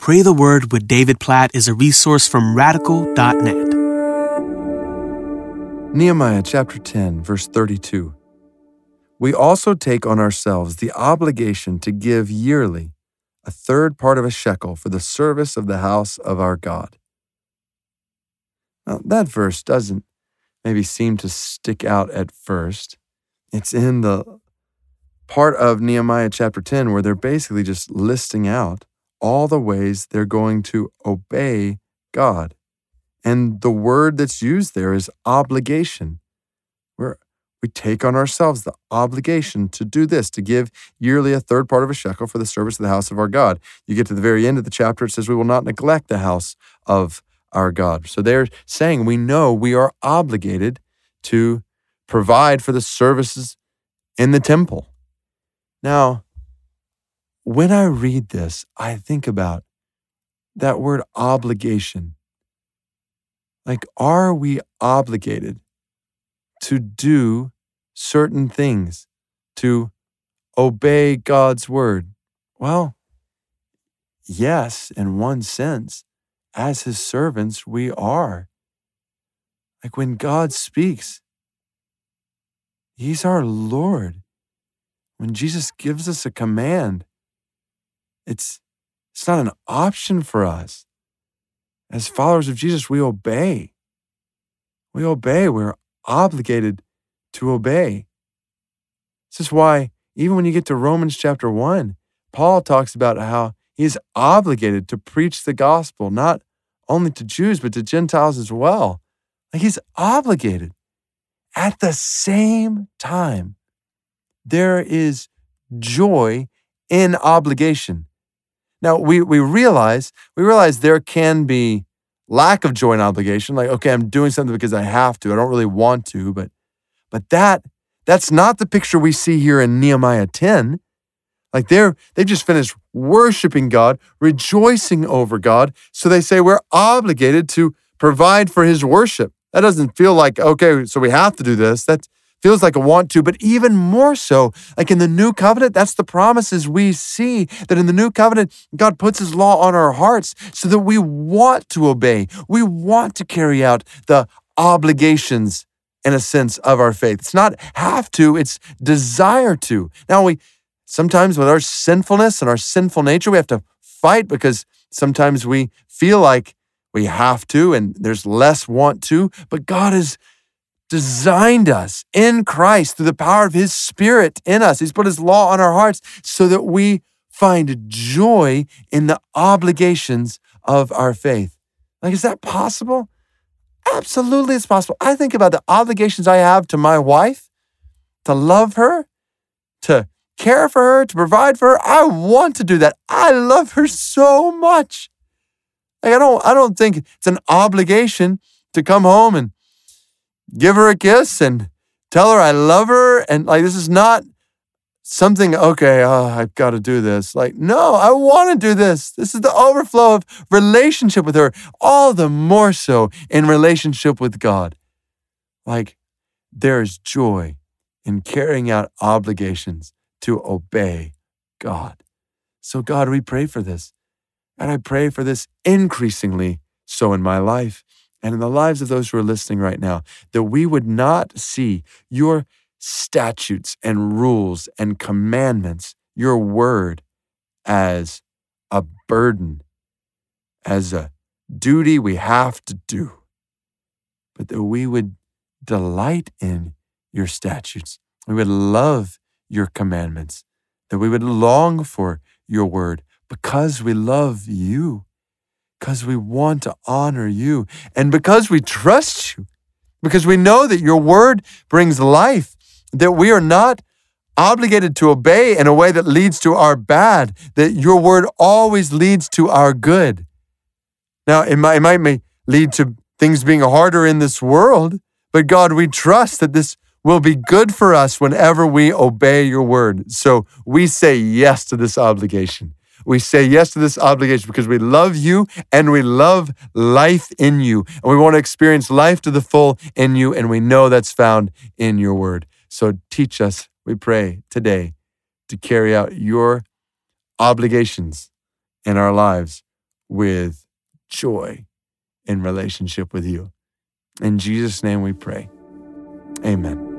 Pray the Word with David Platt is a resource from radical.net. Nehemiah chapter 10, verse 32. We also take on ourselves the obligation to give yearly a third part of a shekel for the service of the house of our God. Now, that verse doesn't maybe seem to stick out at first. It's in the part of Nehemiah chapter 10 where they're basically just listing out all the ways they're going to obey God. And the word that's used there is obligation. Where we take on ourselves the obligation to do this, to give yearly a third part of a shekel for the service of the house of our God. You get to the very end of the chapter, it says, We will not neglect the house of our God. So they're saying we know we are obligated to provide for the services in the temple. Now, when I read this, I think about that word obligation. Like, are we obligated to do certain things, to obey God's word? Well, yes, in one sense, as his servants, we are. Like when God speaks, he's our Lord. When Jesus gives us a command, it's, it's not an option for us. As followers of Jesus, we obey. We obey. We're obligated to obey. This is why, even when you get to Romans chapter 1, Paul talks about how he's obligated to preach the gospel, not only to Jews, but to Gentiles as well. Like he's obligated. At the same time, there is joy in obligation. Now we we realize we realize there can be lack of joy and obligation. Like, okay, I'm doing something because I have to. I don't really want to, but but that that's not the picture we see here in Nehemiah 10. Like they're they've just finished worshiping God, rejoicing over God. So they say we're obligated to provide for his worship. That doesn't feel like, okay, so we have to do this. That's feels like a want to, but even more so, like in the new covenant, that's the promises we see that in the new covenant, God puts his law on our hearts so that we want to obey. We want to carry out the obligations, in a sense, of our faith. It's not have to, it's desire to. Now, we sometimes with our sinfulness and our sinful nature, we have to fight because sometimes we feel like we have to and there's less want to, but God is designed us in Christ through the power of His Spirit in us. He's put His law on our hearts so that we find joy in the obligations of our faith. Like, is that possible? Absolutely, it's possible. I think about the obligations I have to my wife, to love her, to care for her, to provide for her. I want to do that. I love her so much. Like I don't I don't think it's an obligation to come home and give her a kiss and tell her I love her. And like, this is not something, okay, oh, I've got to do this. Like, no, I want to do this. This is the overflow of relationship with her, all the more so in relationship with God. Like, there's joy in carrying out obligations to obey God. So, God, we pray for this. And I pray for this increasingly so in my life and in the lives of those who are listening right now, that we would not see your statutes and rules and commandments, your word, as a burden, as a duty we have to do, but that we would delight in your statutes. We would love your commandments, that we would long for your word because we love you because we want to honor you and because we trust you, because we know that your word brings life, that we are not obligated to obey in a way that leads to our bad, that your word always leads to our good. Now, it might, it might lead to things being harder in this world, but God, we trust that this will be good for us whenever we obey your word. So we say yes to this obligation. We say yes to this obligation because we love you and we love life in you. And we want to experience life to the full in you. And we know that's found in your word. So teach us, we pray today, to carry out your obligations in our lives with joy in relationship with you. In Jesus' name we pray. Amen.